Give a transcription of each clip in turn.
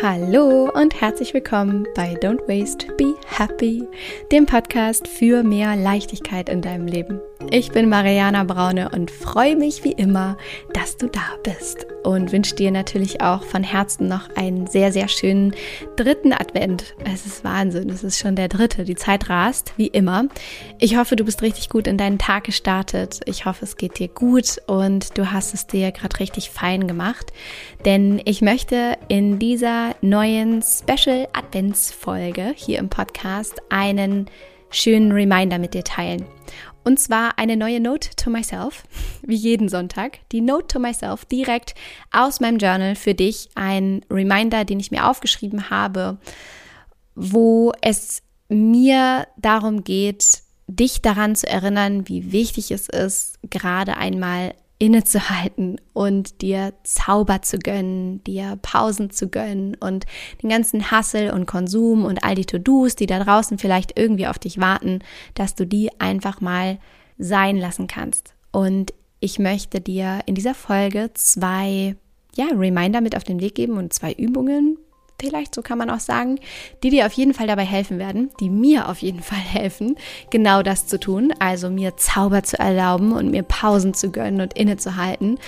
Hallo und herzlich willkommen bei Don't Waste, Be Happy, dem Podcast für mehr Leichtigkeit in deinem Leben. Ich bin Mariana Braune und freue mich wie immer, dass du da bist und wünsche dir natürlich auch von Herzen noch einen sehr, sehr schönen dritten Advent. Es ist Wahnsinn, es ist schon der dritte, die Zeit rast, wie immer. Ich hoffe, du bist richtig gut in deinen Tag gestartet. Ich hoffe, es geht dir gut und du hast es dir gerade richtig fein gemacht, denn ich möchte in dieser neuen Special Adventsfolge hier im Podcast einen schönen Reminder mit dir teilen. Und zwar eine neue Note to myself, wie jeden Sonntag. Die Note to myself direkt aus meinem Journal für dich. Ein Reminder, den ich mir aufgeschrieben habe, wo es mir darum geht, dich daran zu erinnern, wie wichtig es ist, gerade einmal innezuhalten und dir Zauber zu gönnen, dir Pausen zu gönnen und den ganzen Hassel und Konsum und all die To-Dos, die da draußen vielleicht irgendwie auf dich warten, dass du die einfach mal sein lassen kannst. Und ich möchte dir in dieser Folge zwei ja, Reminder mit auf den Weg geben und zwei Übungen, vielleicht so kann man auch sagen, die dir auf jeden Fall dabei helfen werden, die mir auf jeden Fall helfen, genau das zu tun, also mir Zauber zu erlauben und mir Pausen zu gönnen und innezuhalten.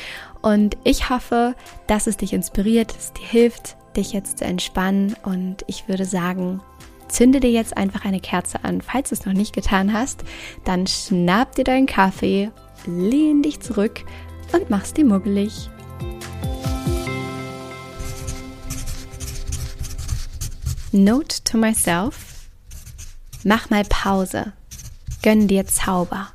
Und ich hoffe, dass es dich inspiriert, es dir hilft, dich jetzt zu entspannen. Und ich würde sagen, zünde dir jetzt einfach eine Kerze an. Falls du es noch nicht getan hast, dann schnapp dir deinen Kaffee, lehn dich zurück und mach's dir muggelig. Note to myself. Mach mal Pause. Gönn dir Zauber.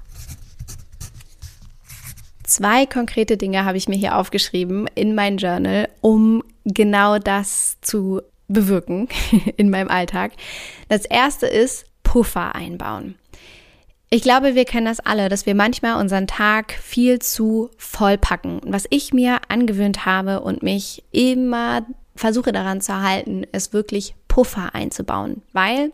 Zwei konkrete Dinge habe ich mir hier aufgeschrieben in mein Journal, um genau das zu bewirken in meinem Alltag. Das erste ist Puffer einbauen. Ich glaube, wir kennen das alle, dass wir manchmal unseren Tag viel zu voll packen. Was ich mir angewöhnt habe und mich immer versuche daran zu halten, ist wirklich Puffer einzubauen, weil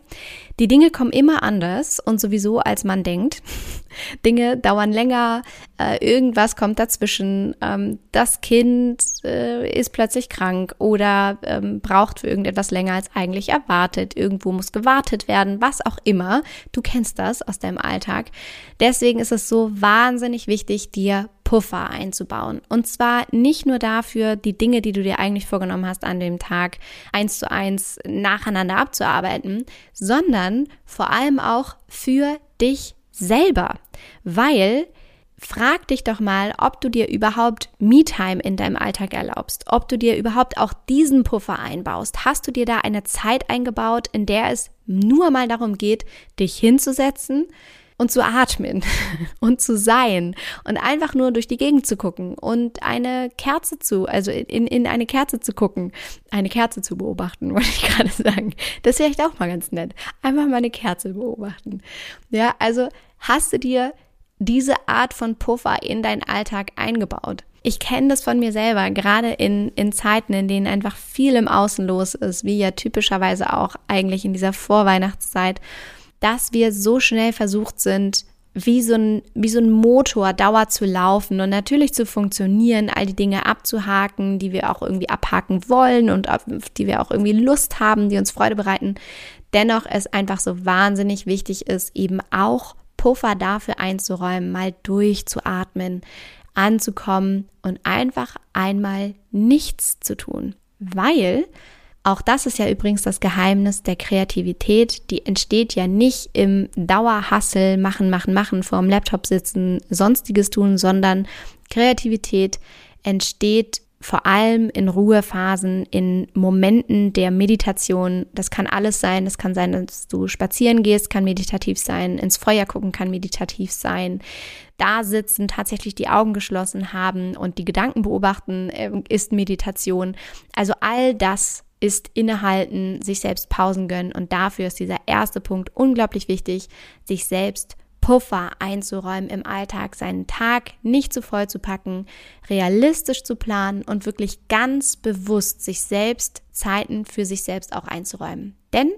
die Dinge kommen immer anders und sowieso als man denkt. Dinge dauern länger, äh, irgendwas kommt dazwischen, ähm, das Kind äh, ist plötzlich krank oder ähm, braucht für irgendetwas länger als eigentlich erwartet, irgendwo muss gewartet werden, was auch immer. Du kennst das aus deinem Alltag. Deswegen ist es so wahnsinnig wichtig, dir Puffer einzubauen. Und zwar nicht nur dafür, die Dinge, die du dir eigentlich vorgenommen hast, an dem Tag eins zu eins nacheinander abzuarbeiten, sondern vor allem auch für dich selber. Weil frag dich doch mal, ob du dir überhaupt Me-Time in deinem Alltag erlaubst, ob du dir überhaupt auch diesen Puffer einbaust. Hast du dir da eine Zeit eingebaut, in der es nur mal darum geht, dich hinzusetzen, und zu atmen und zu sein und einfach nur durch die Gegend zu gucken und eine Kerze zu, also in, in eine Kerze zu gucken, eine Kerze zu beobachten, wollte ich gerade sagen. Das wäre echt auch mal ganz nett. Einfach mal eine Kerze beobachten. Ja, also hast du dir diese Art von Puffer in deinen Alltag eingebaut? Ich kenne das von mir selber, gerade in, in Zeiten, in denen einfach viel im Außen los ist, wie ja typischerweise auch eigentlich in dieser Vorweihnachtszeit dass wir so schnell versucht sind, wie so ein, wie so ein Motor Dauer zu laufen und natürlich zu funktionieren, all die Dinge abzuhaken, die wir auch irgendwie abhaken wollen und auf die wir auch irgendwie Lust haben, die uns Freude bereiten. Dennoch es einfach so wahnsinnig wichtig ist, eben auch Puffer dafür einzuräumen, mal durchzuatmen, anzukommen und einfach einmal nichts zu tun. Weil auch das ist ja übrigens das Geheimnis der Kreativität. Die entsteht ja nicht im Dauerhassel, machen, machen, machen, vor dem Laptop sitzen, sonstiges tun, sondern Kreativität entsteht vor allem in Ruhephasen, in Momenten der Meditation. Das kann alles sein. Das kann sein, dass du spazieren gehst, kann meditativ sein. Ins Feuer gucken kann meditativ sein. Da sitzen, tatsächlich die Augen geschlossen haben und die Gedanken beobachten, äh, ist Meditation. Also all das ist innehalten, sich selbst Pausen gönnen. Und dafür ist dieser erste Punkt unglaublich wichtig, sich selbst Puffer einzuräumen im Alltag, seinen Tag nicht zu voll zu packen, realistisch zu planen und wirklich ganz bewusst sich selbst Zeiten für sich selbst auch einzuräumen. Denn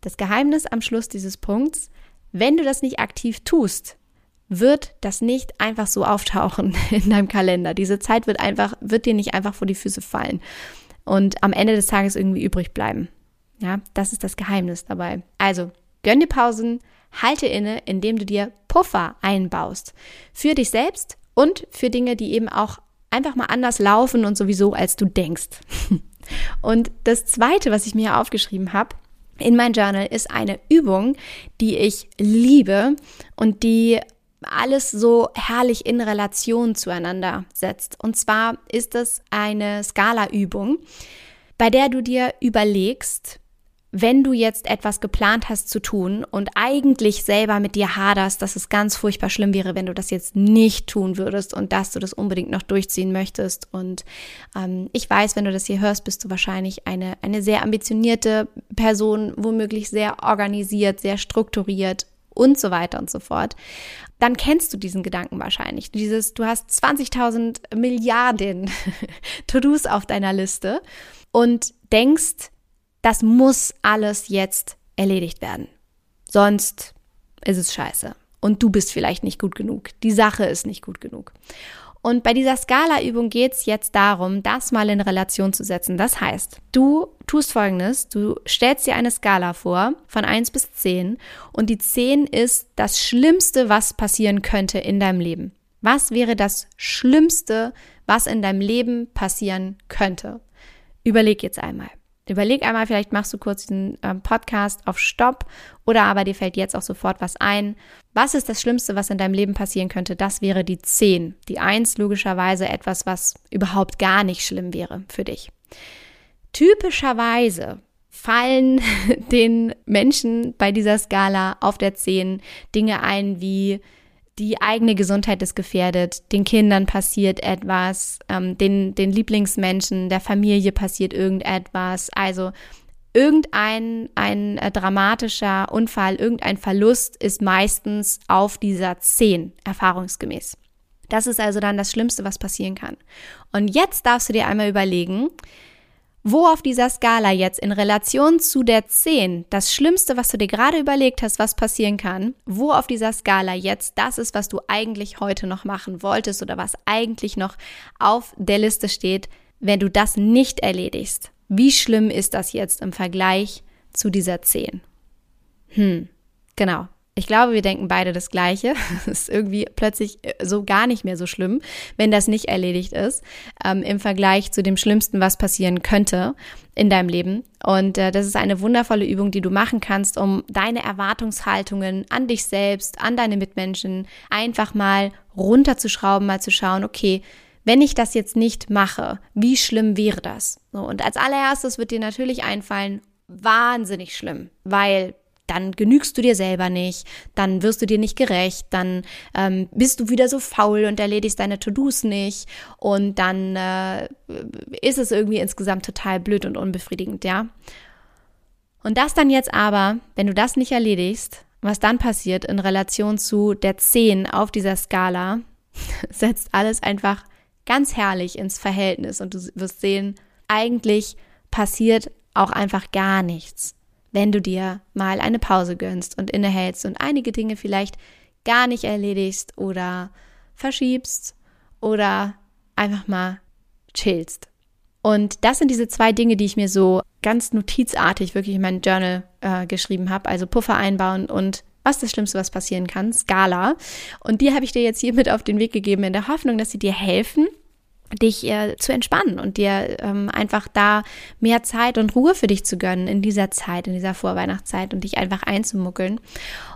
das Geheimnis am Schluss dieses Punkts, wenn du das nicht aktiv tust, wird das nicht einfach so auftauchen in deinem Kalender. Diese Zeit wird einfach, wird dir nicht einfach vor die Füße fallen. Und am Ende des Tages irgendwie übrig bleiben. Ja, das ist das Geheimnis dabei. Also, gönn dir Pausen, halte inne, indem du dir Puffer einbaust. Für dich selbst und für Dinge, die eben auch einfach mal anders laufen und sowieso, als du denkst. Und das zweite, was ich mir aufgeschrieben habe, in mein Journal ist eine Übung, die ich liebe und die alles so herrlich in Relation zueinander setzt. Und zwar ist es eine Skala-Übung, bei der du dir überlegst, wenn du jetzt etwas geplant hast zu tun und eigentlich selber mit dir haderst, dass es ganz furchtbar schlimm wäre, wenn du das jetzt nicht tun würdest und dass du das unbedingt noch durchziehen möchtest. Und ähm, ich weiß, wenn du das hier hörst, bist du wahrscheinlich eine, eine sehr ambitionierte Person, womöglich sehr organisiert, sehr strukturiert und so weiter und so fort. Dann kennst du diesen Gedanken wahrscheinlich. Dieses, du hast 20.000 Milliarden To-Dos auf deiner Liste und denkst, das muss alles jetzt erledigt werden. Sonst ist es scheiße. Und du bist vielleicht nicht gut genug. Die Sache ist nicht gut genug. Und bei dieser Skala-Übung geht es jetzt darum, das mal in Relation zu setzen. Das heißt, du tust folgendes, du stellst dir eine Skala vor von 1 bis 10 und die 10 ist das Schlimmste, was passieren könnte in deinem Leben. Was wäre das Schlimmste, was in deinem Leben passieren könnte? Überleg jetzt einmal. Überleg einmal, vielleicht machst du kurz den ähm, Podcast auf Stopp oder aber dir fällt jetzt auch sofort was ein. Was ist das Schlimmste, was in deinem Leben passieren könnte? Das wäre die 10. Die 1 logischerweise etwas, was überhaupt gar nicht schlimm wäre für dich. Typischerweise fallen den Menschen bei dieser Skala auf der 10 Dinge ein wie die eigene Gesundheit ist gefährdet, den Kindern passiert etwas, ähm, den, den Lieblingsmenschen, der Familie passiert irgendetwas. Also irgendein ein äh, dramatischer Unfall, irgendein Verlust ist meistens auf dieser 10 erfahrungsgemäß. Das ist also dann das Schlimmste, was passieren kann. Und jetzt darfst du dir einmal überlegen, wo auf dieser Skala jetzt in Relation zu der 10 das Schlimmste, was du dir gerade überlegt hast, was passieren kann, wo auf dieser Skala jetzt das ist, was du eigentlich heute noch machen wolltest oder was eigentlich noch auf der Liste steht, wenn du das nicht erledigst. Wie schlimm ist das jetzt im Vergleich zu dieser 10? Hm, genau. Ich glaube, wir denken beide das Gleiche. Es ist irgendwie plötzlich äh, so gar nicht mehr so schlimm, wenn das nicht erledigt ist, ähm, im Vergleich zu dem Schlimmsten, was passieren könnte in deinem Leben. Und äh, das ist eine wundervolle Übung, die du machen kannst, um deine Erwartungshaltungen an dich selbst, an deine Mitmenschen einfach mal runterzuschrauben, mal zu schauen, okay, wenn ich das jetzt nicht mache, wie schlimm wäre das? So, und als allererstes wird dir natürlich einfallen, wahnsinnig schlimm, weil dann genügst du dir selber nicht, dann wirst du dir nicht gerecht, dann ähm, bist du wieder so faul und erledigst deine To-Dos nicht und dann äh, ist es irgendwie insgesamt total blöd und unbefriedigend, ja. Und das dann jetzt aber, wenn du das nicht erledigst, was dann passiert in Relation zu der 10 auf dieser Skala, setzt alles einfach ganz herrlich ins Verhältnis und du wirst sehen, eigentlich passiert auch einfach gar nichts wenn du dir mal eine Pause gönnst und innehältst und einige Dinge vielleicht gar nicht erledigst oder verschiebst oder einfach mal chillst. Und das sind diese zwei Dinge, die ich mir so ganz notizartig wirklich in mein Journal äh, geschrieben habe. Also Puffer einbauen und was das Schlimmste, was passieren kann, Skala. Und die habe ich dir jetzt hier mit auf den Weg gegeben in der Hoffnung, dass sie dir helfen, dich äh, zu entspannen und dir ähm, einfach da mehr Zeit und Ruhe für dich zu gönnen in dieser Zeit, in dieser Vorweihnachtszeit und dich einfach einzumuckeln.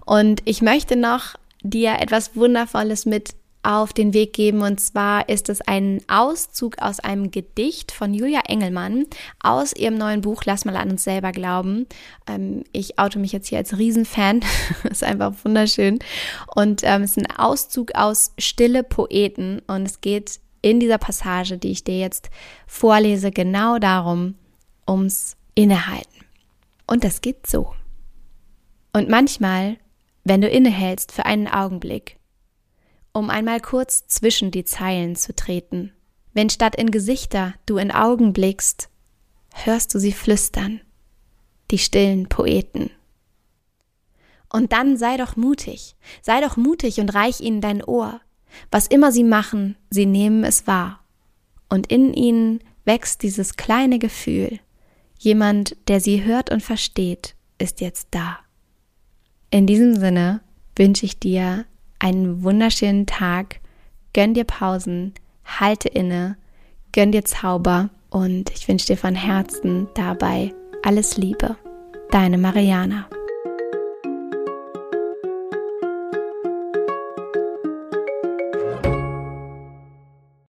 Und ich möchte noch dir etwas Wundervolles mit auf den Weg geben. Und zwar ist es ein Auszug aus einem Gedicht von Julia Engelmann aus ihrem neuen Buch Lass mal an uns selber glauben. Ähm, ich oute mich jetzt hier als Riesenfan. ist einfach wunderschön. Und ähm, es ist ein Auszug aus Stille Poeten. Und es geht in dieser Passage, die ich dir jetzt vorlese, genau darum, ums Innehalten. Und das geht so. Und manchmal, wenn du innehältst für einen Augenblick, um einmal kurz zwischen die Zeilen zu treten, wenn statt in Gesichter du in Augen blickst, hörst du sie flüstern, die stillen Poeten. Und dann sei doch mutig, sei doch mutig und reich ihnen dein Ohr, was immer sie machen, sie nehmen es wahr. Und in ihnen wächst dieses kleine Gefühl. Jemand, der sie hört und versteht, ist jetzt da. In diesem Sinne wünsche ich dir einen wunderschönen Tag. Gönn dir Pausen, halte inne, gönn dir Zauber und ich wünsche dir von Herzen dabei alles Liebe. Deine Mariana.